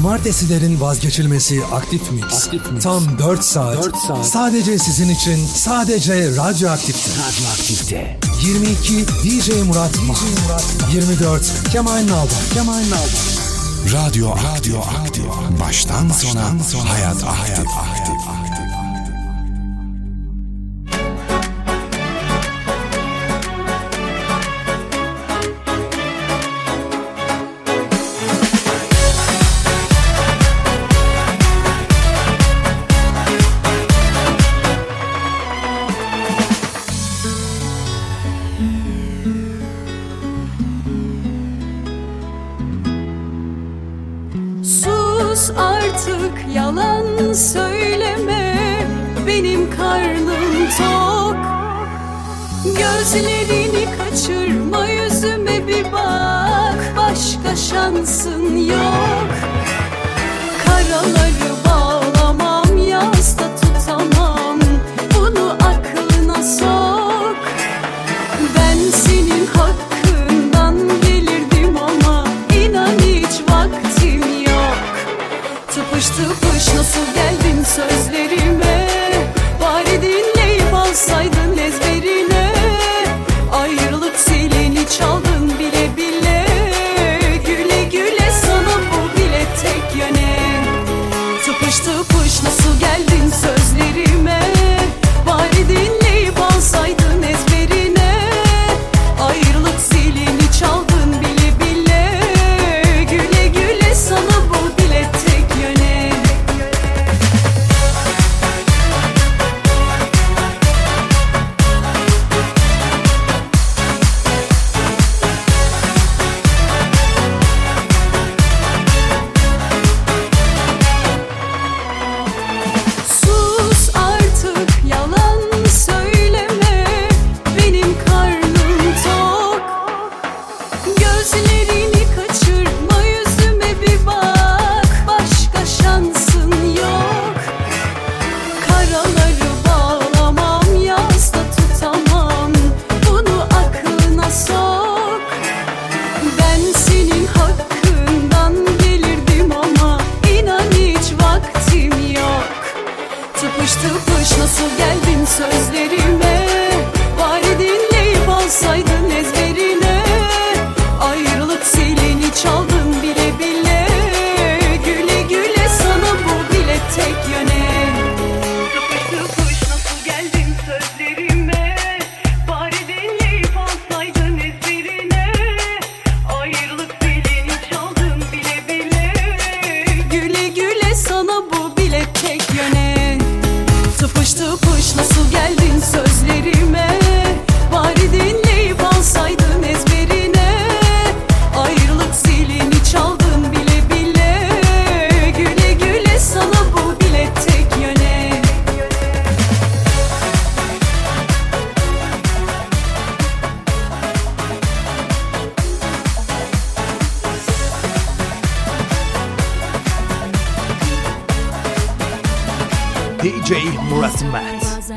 Cumartesilerin vazgeçilmesi Aktif Mix. Aktif Mix. Tam 4 saat. 4 saat. Sadece sizin için, sadece Radyo Aktif'te. Radyo Aktif'te. 22 DJ Murat Mah. 24 Kemal Nalban. Kemal Nalban. Radyo Radyo Radyo. Baştan, Baştan sona, sona hayat aktif. Hayat aktif. Gözlerini kaçırma yüzüme bir bak. Başka şansın yok. Karaları bağlamam yazda tutamam. Bunu aklına sok. Ben senin hakkından gelirdim ama inan hiç vaktim yok. Tıpış tıpış nasıl geldin sözle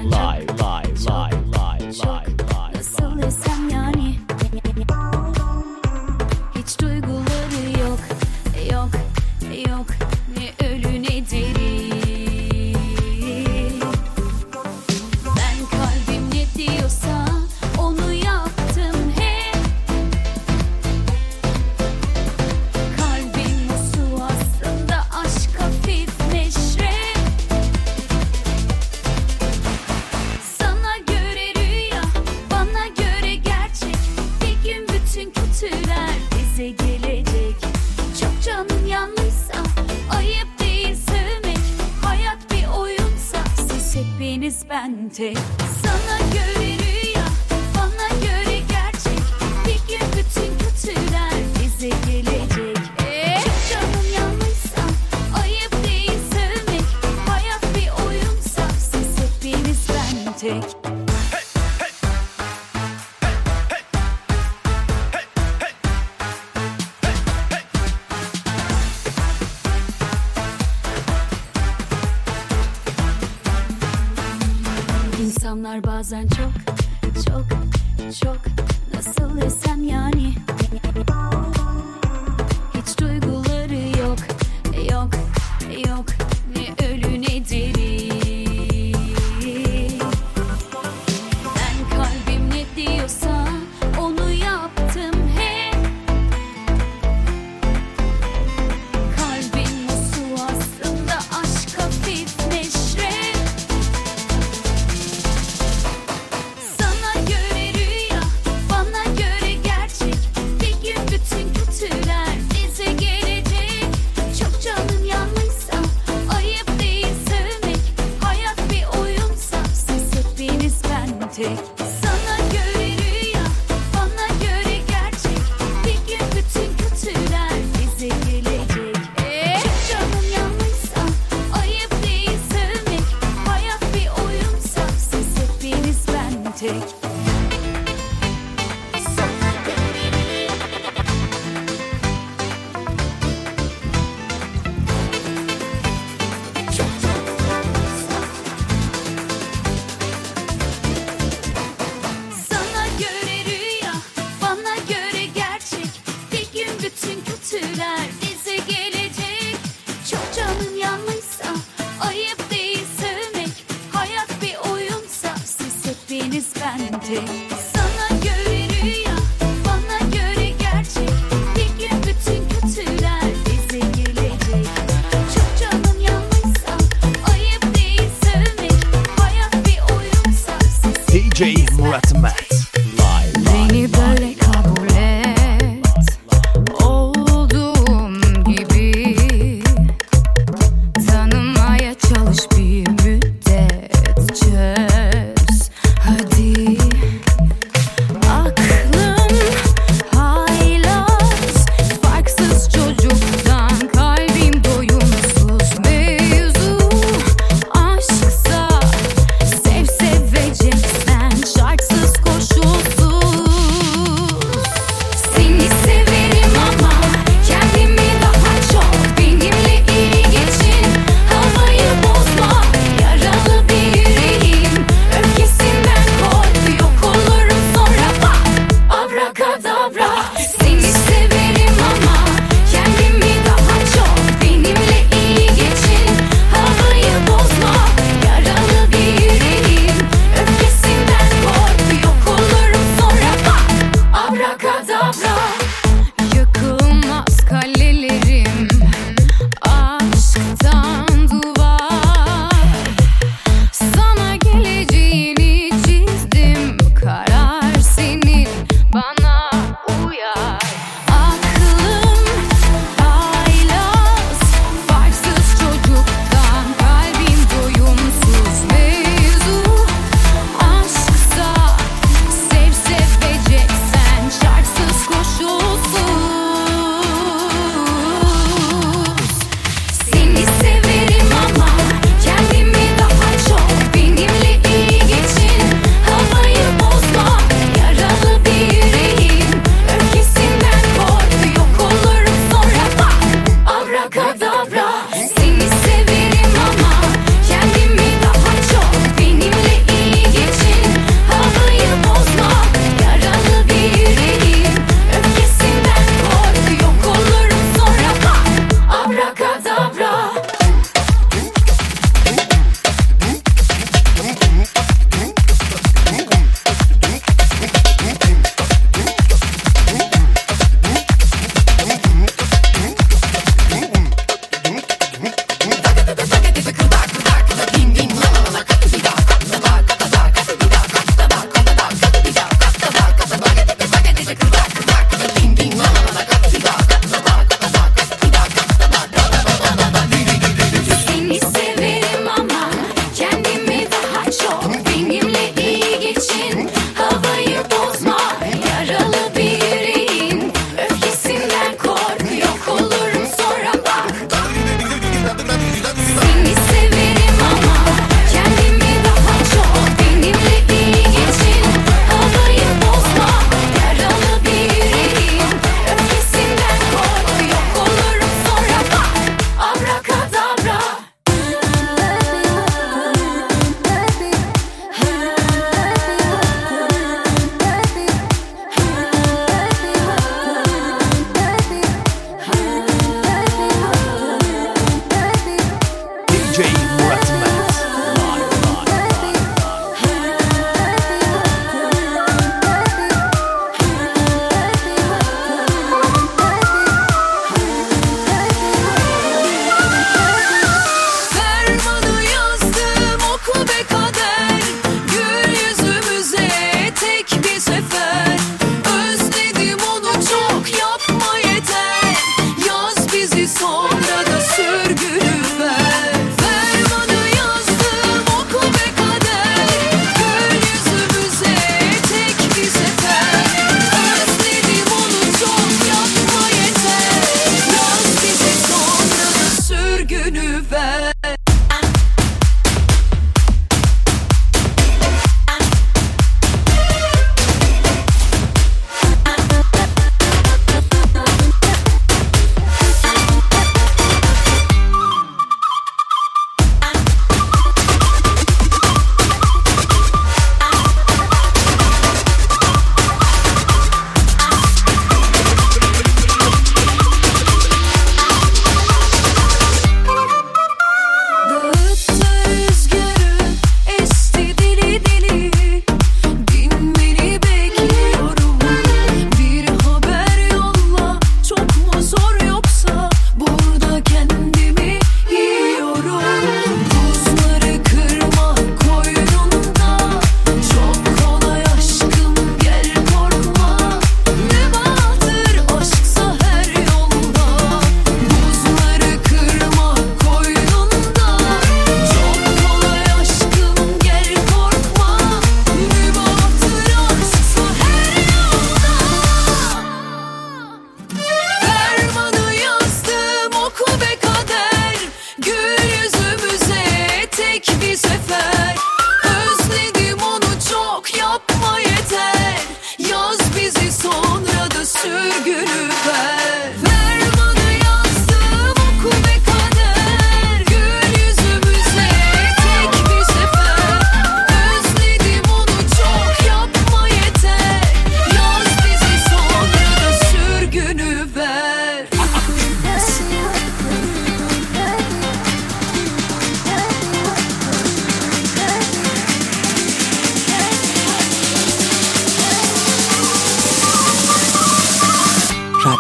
live, live.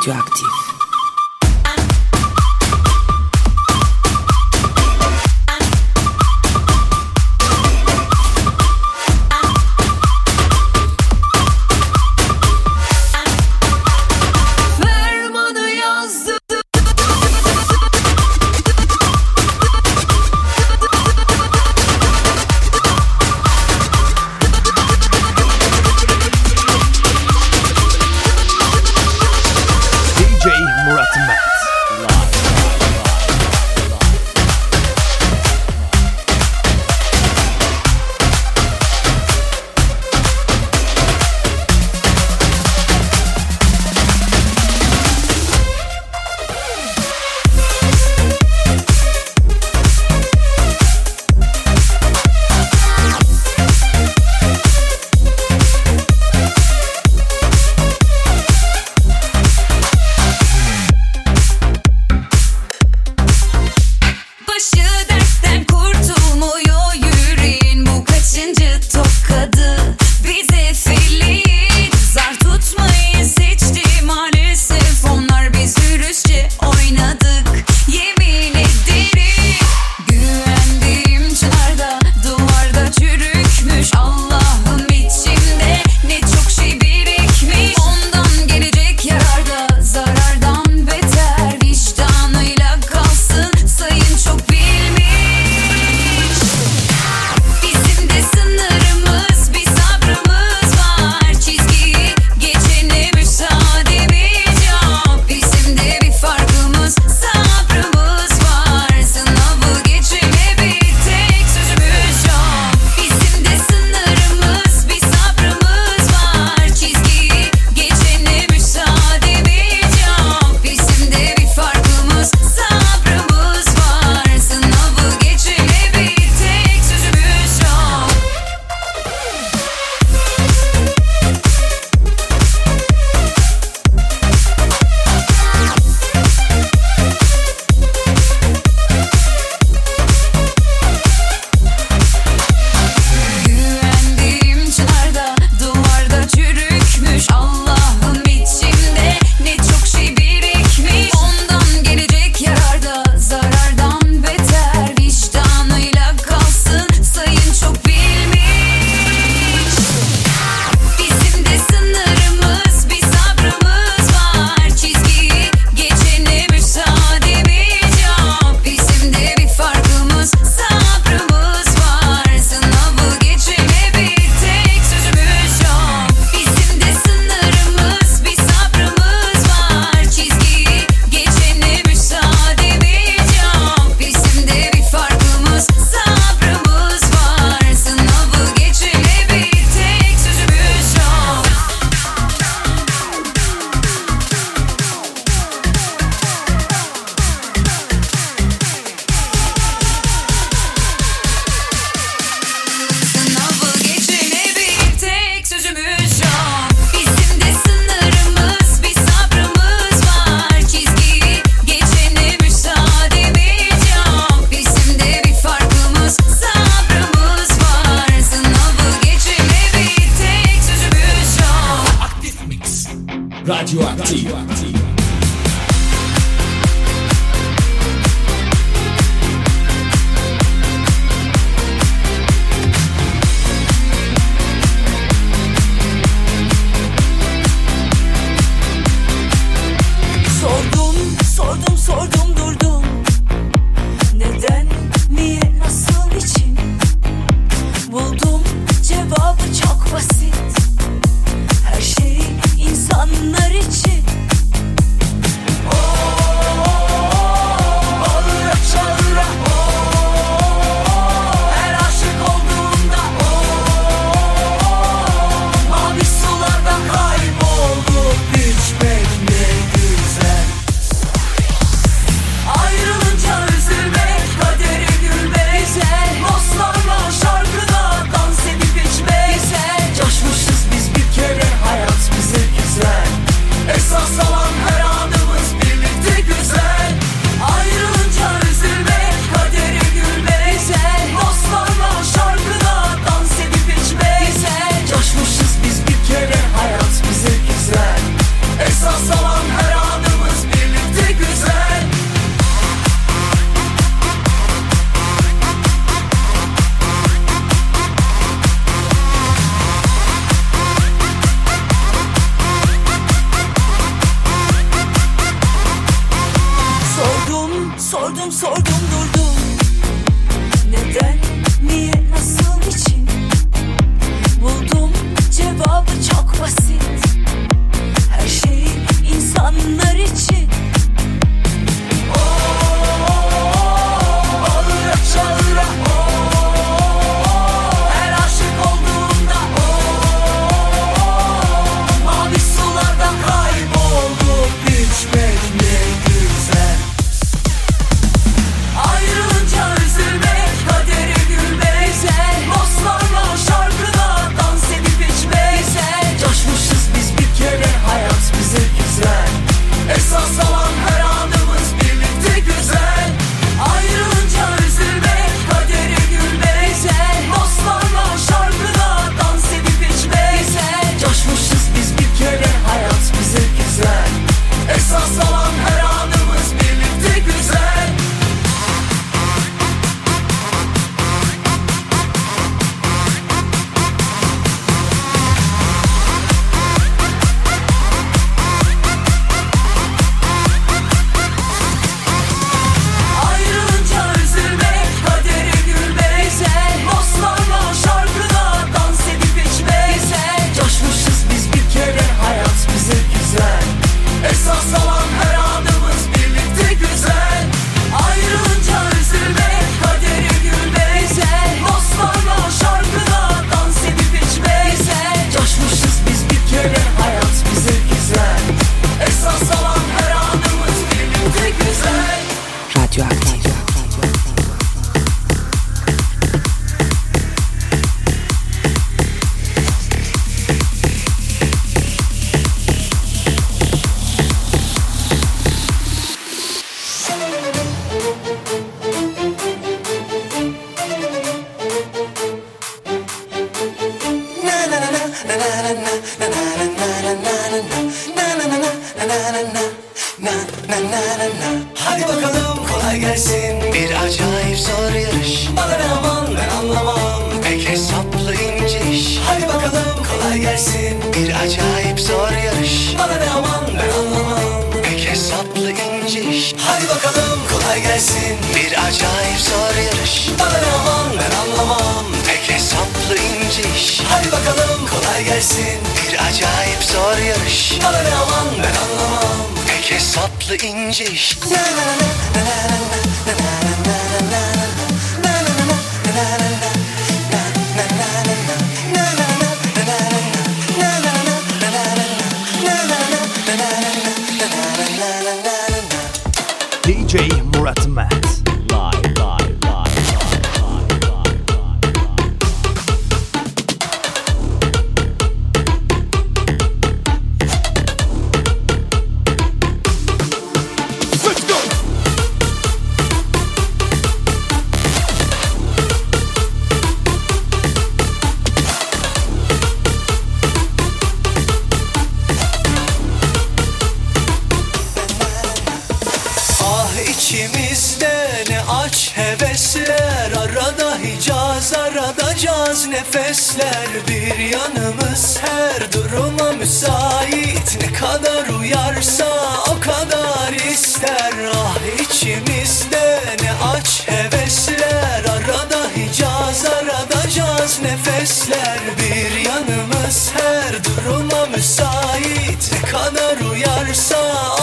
Radioactive. Siwa. Sordum sordum durdum. Neden, niye, nasıl, için Buldum cevabı çok basit. Her şey insanlar için. Her bir yanımız her duruma müsait. Ne kadar uyarsa o kadar ister. Ah içimizde ne aç hevesler. Arada hicaz arada caz nefesler. Bir yanımız her duruma müsait. Ne kadar uyarsa o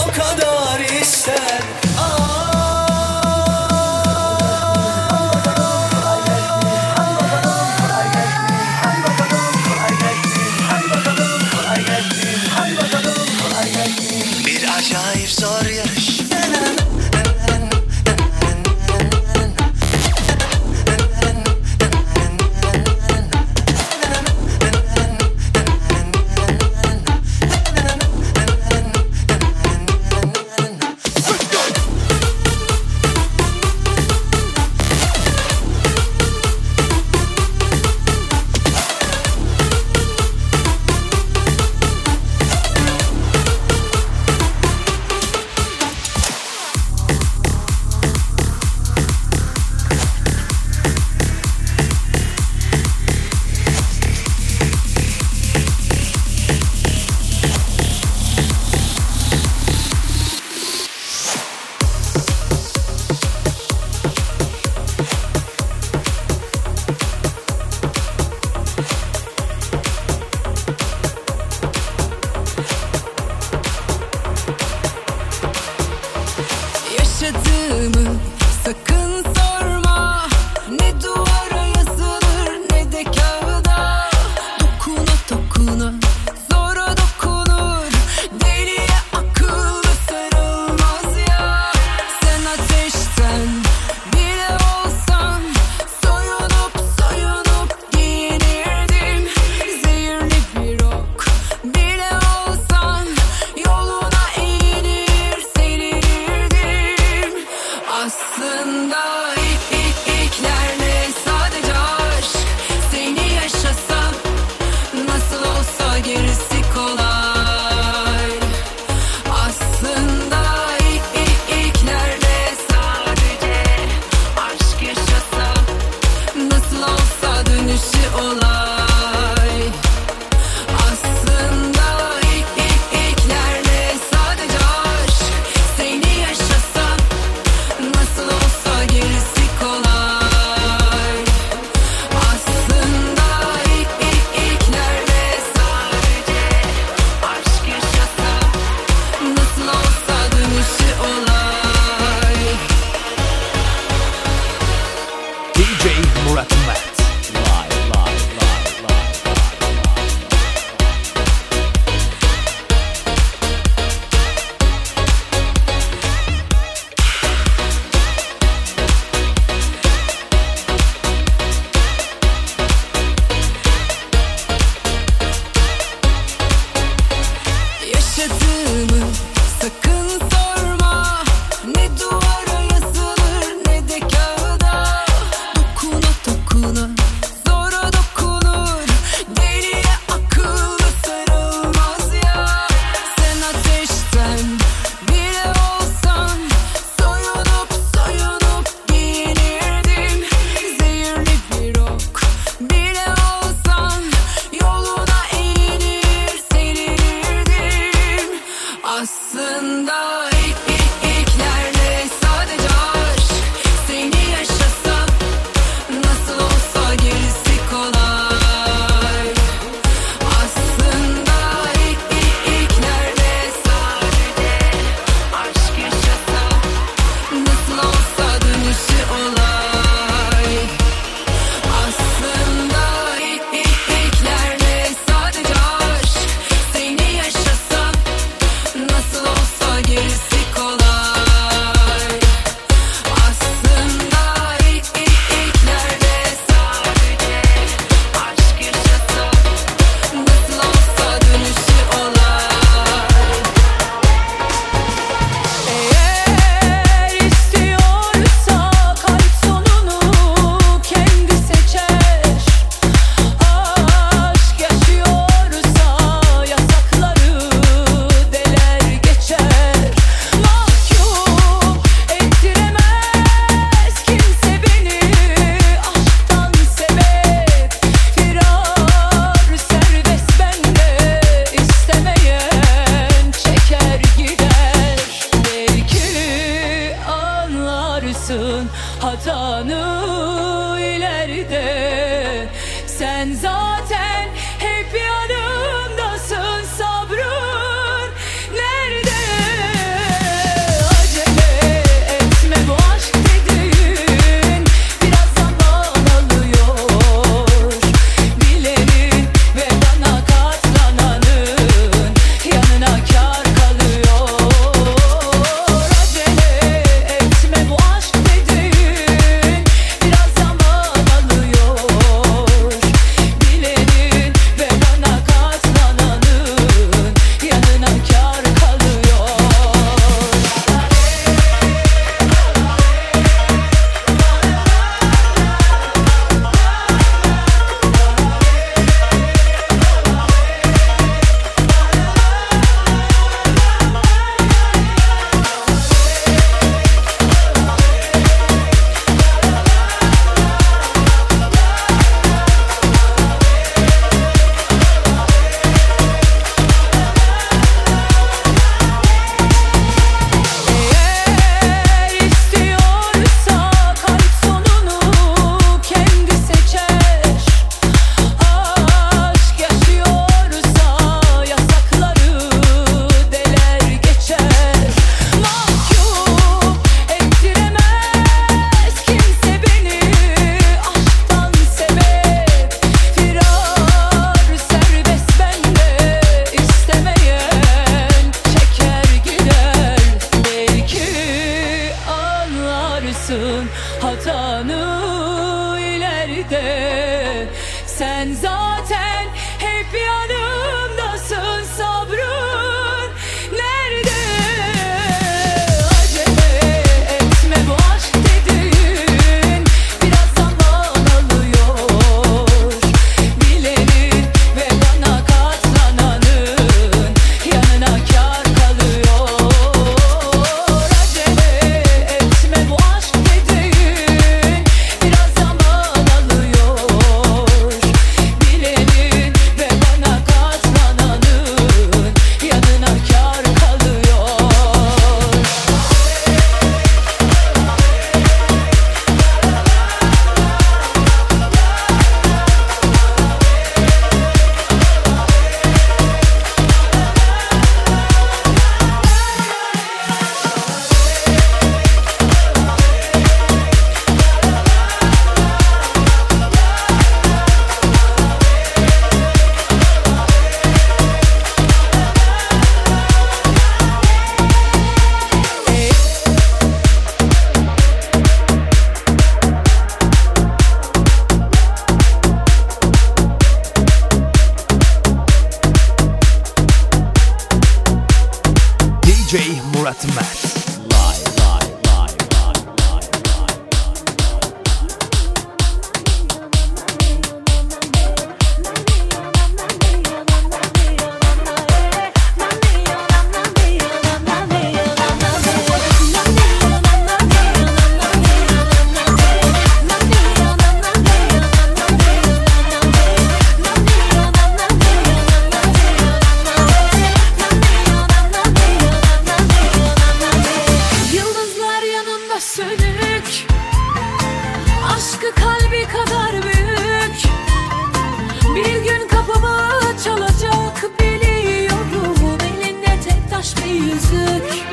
yüzük.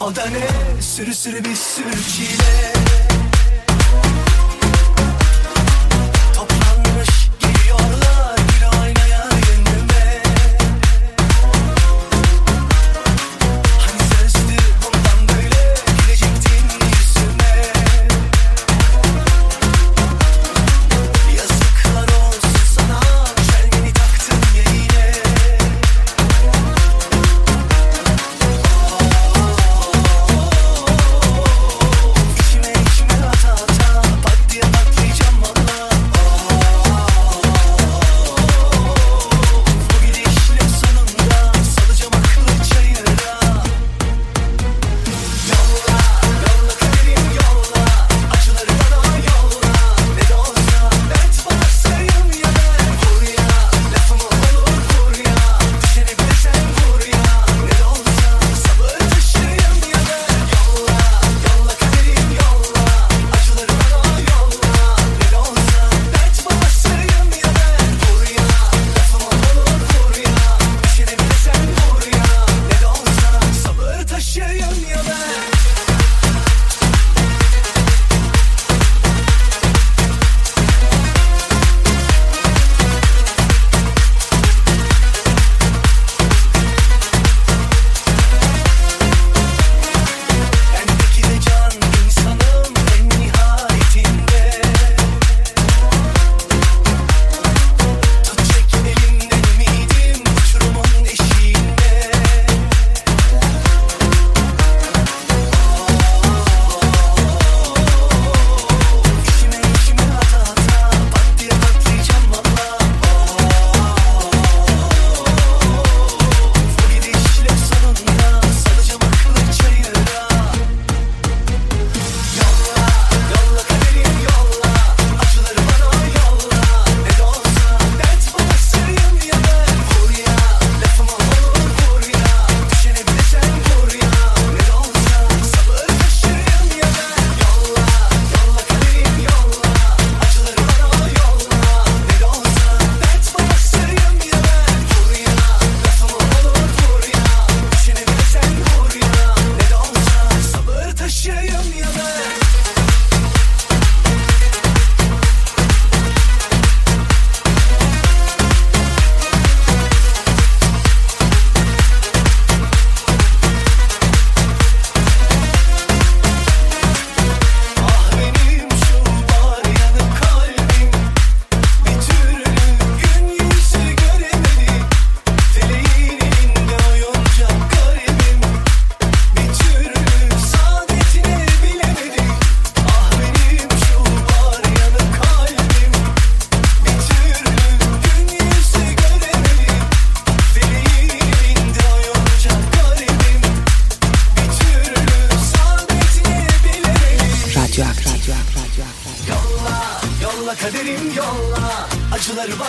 O da ne sürü sürü bir sürü çile.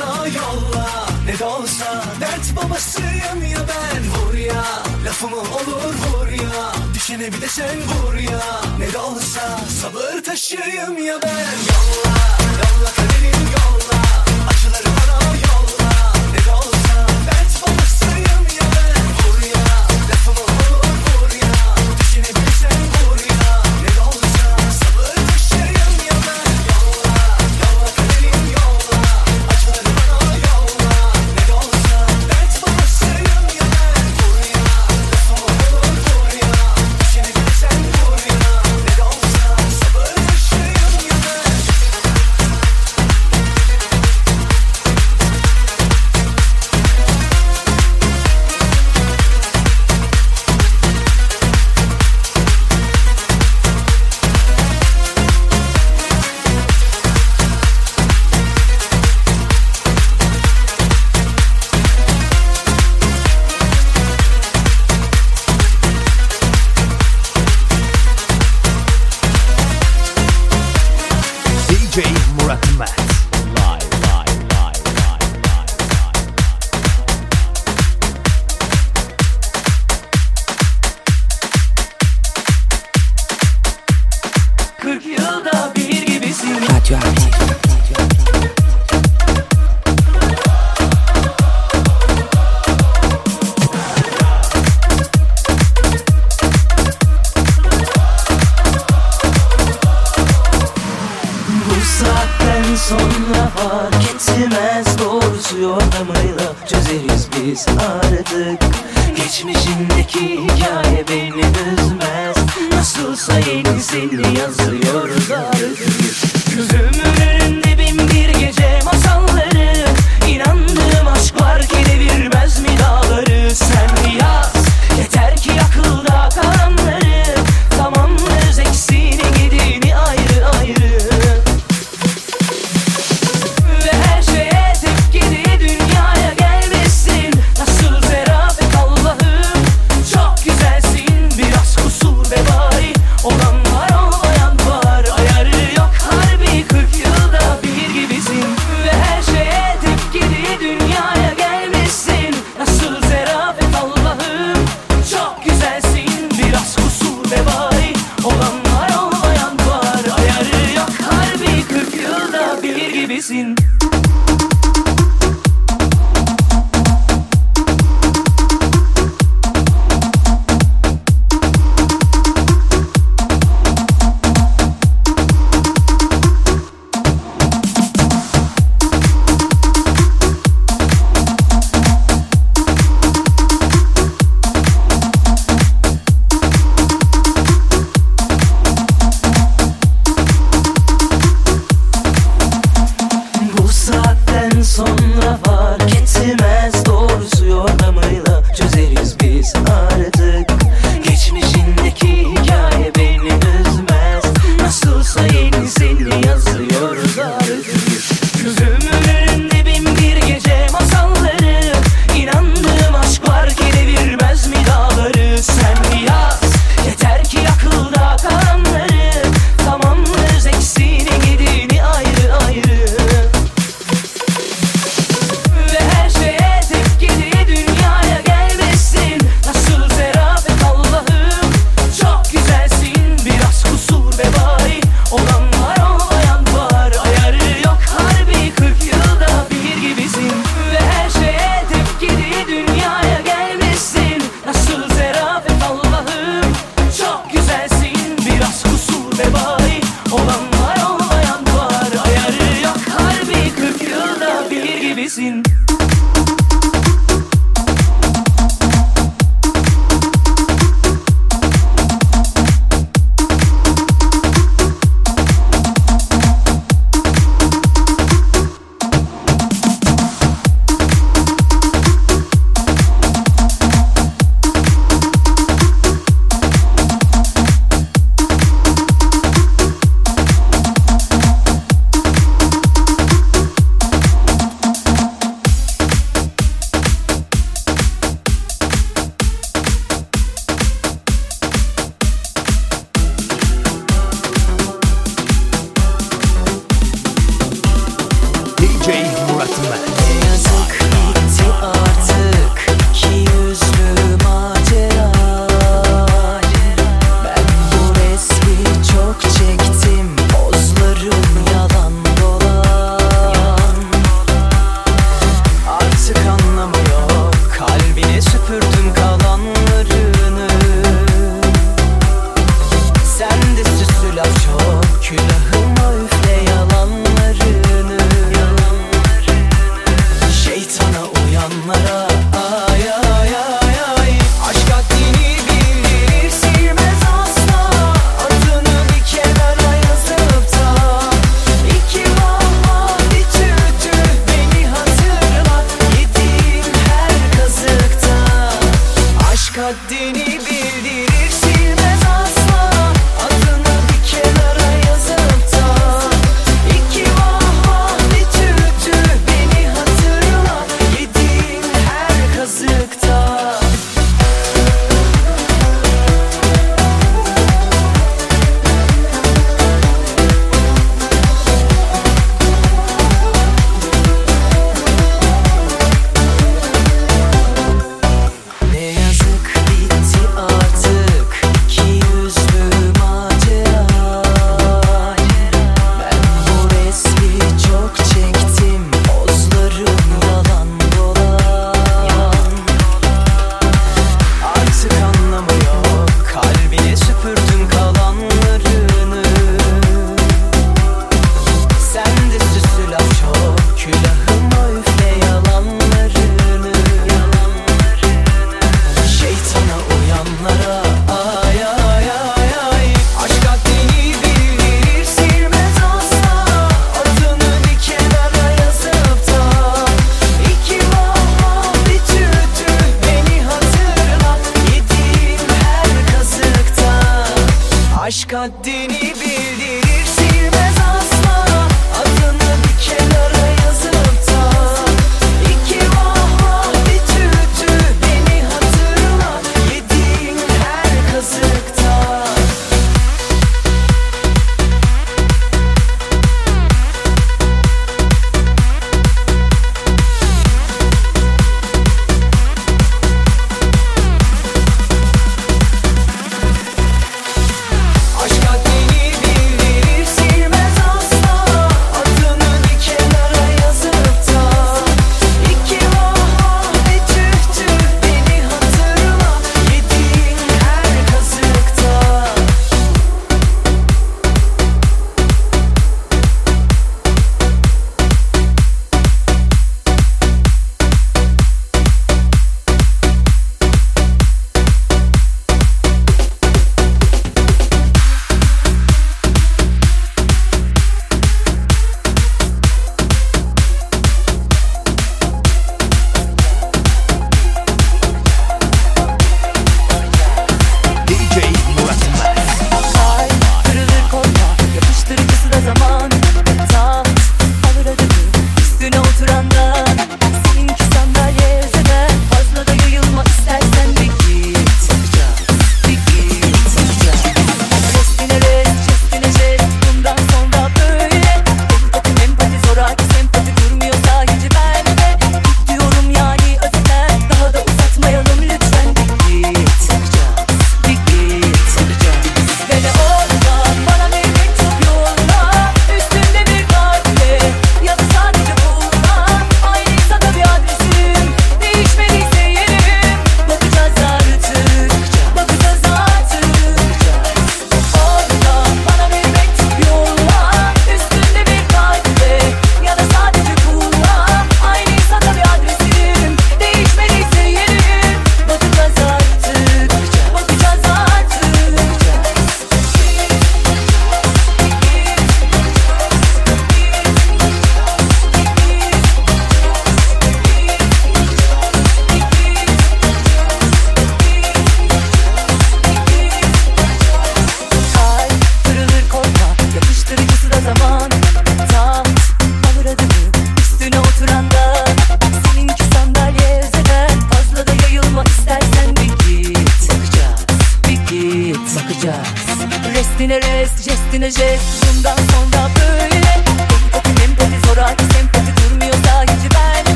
bana yolla. Ne de olsa dert babasıyım ya ben. Vur ya lafımı olur vur ya. Düşene bir de sen vur ya. Ne de olsa sabır taşıyım ya ben. Yolla yolla kaderim yolla. vardık. Geçmişindeki hikaye beni üzmez. Nasılsa yenisini yazıyoruz artık Gözümün önünde bin bir gece masalları. İnandığım aşk var ki devirmez mi dağları. Sen yaz yeter ki akılda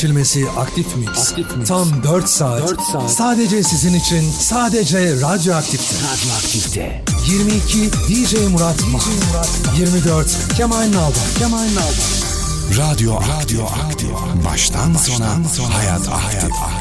seçilmesi aktif mix. Aktif mix. Tam 4 saat. 4 saat. Sadece sizin için, sadece radyoaktifte. Radyoaktifte. 22 DJ Murat DJ Mah. Murat 24 Kemal Nalda. Kemal Nalda. Radyo Radyo Aktif. Baştan, Baştan sona, sona hayat aktif. Hayat aktif.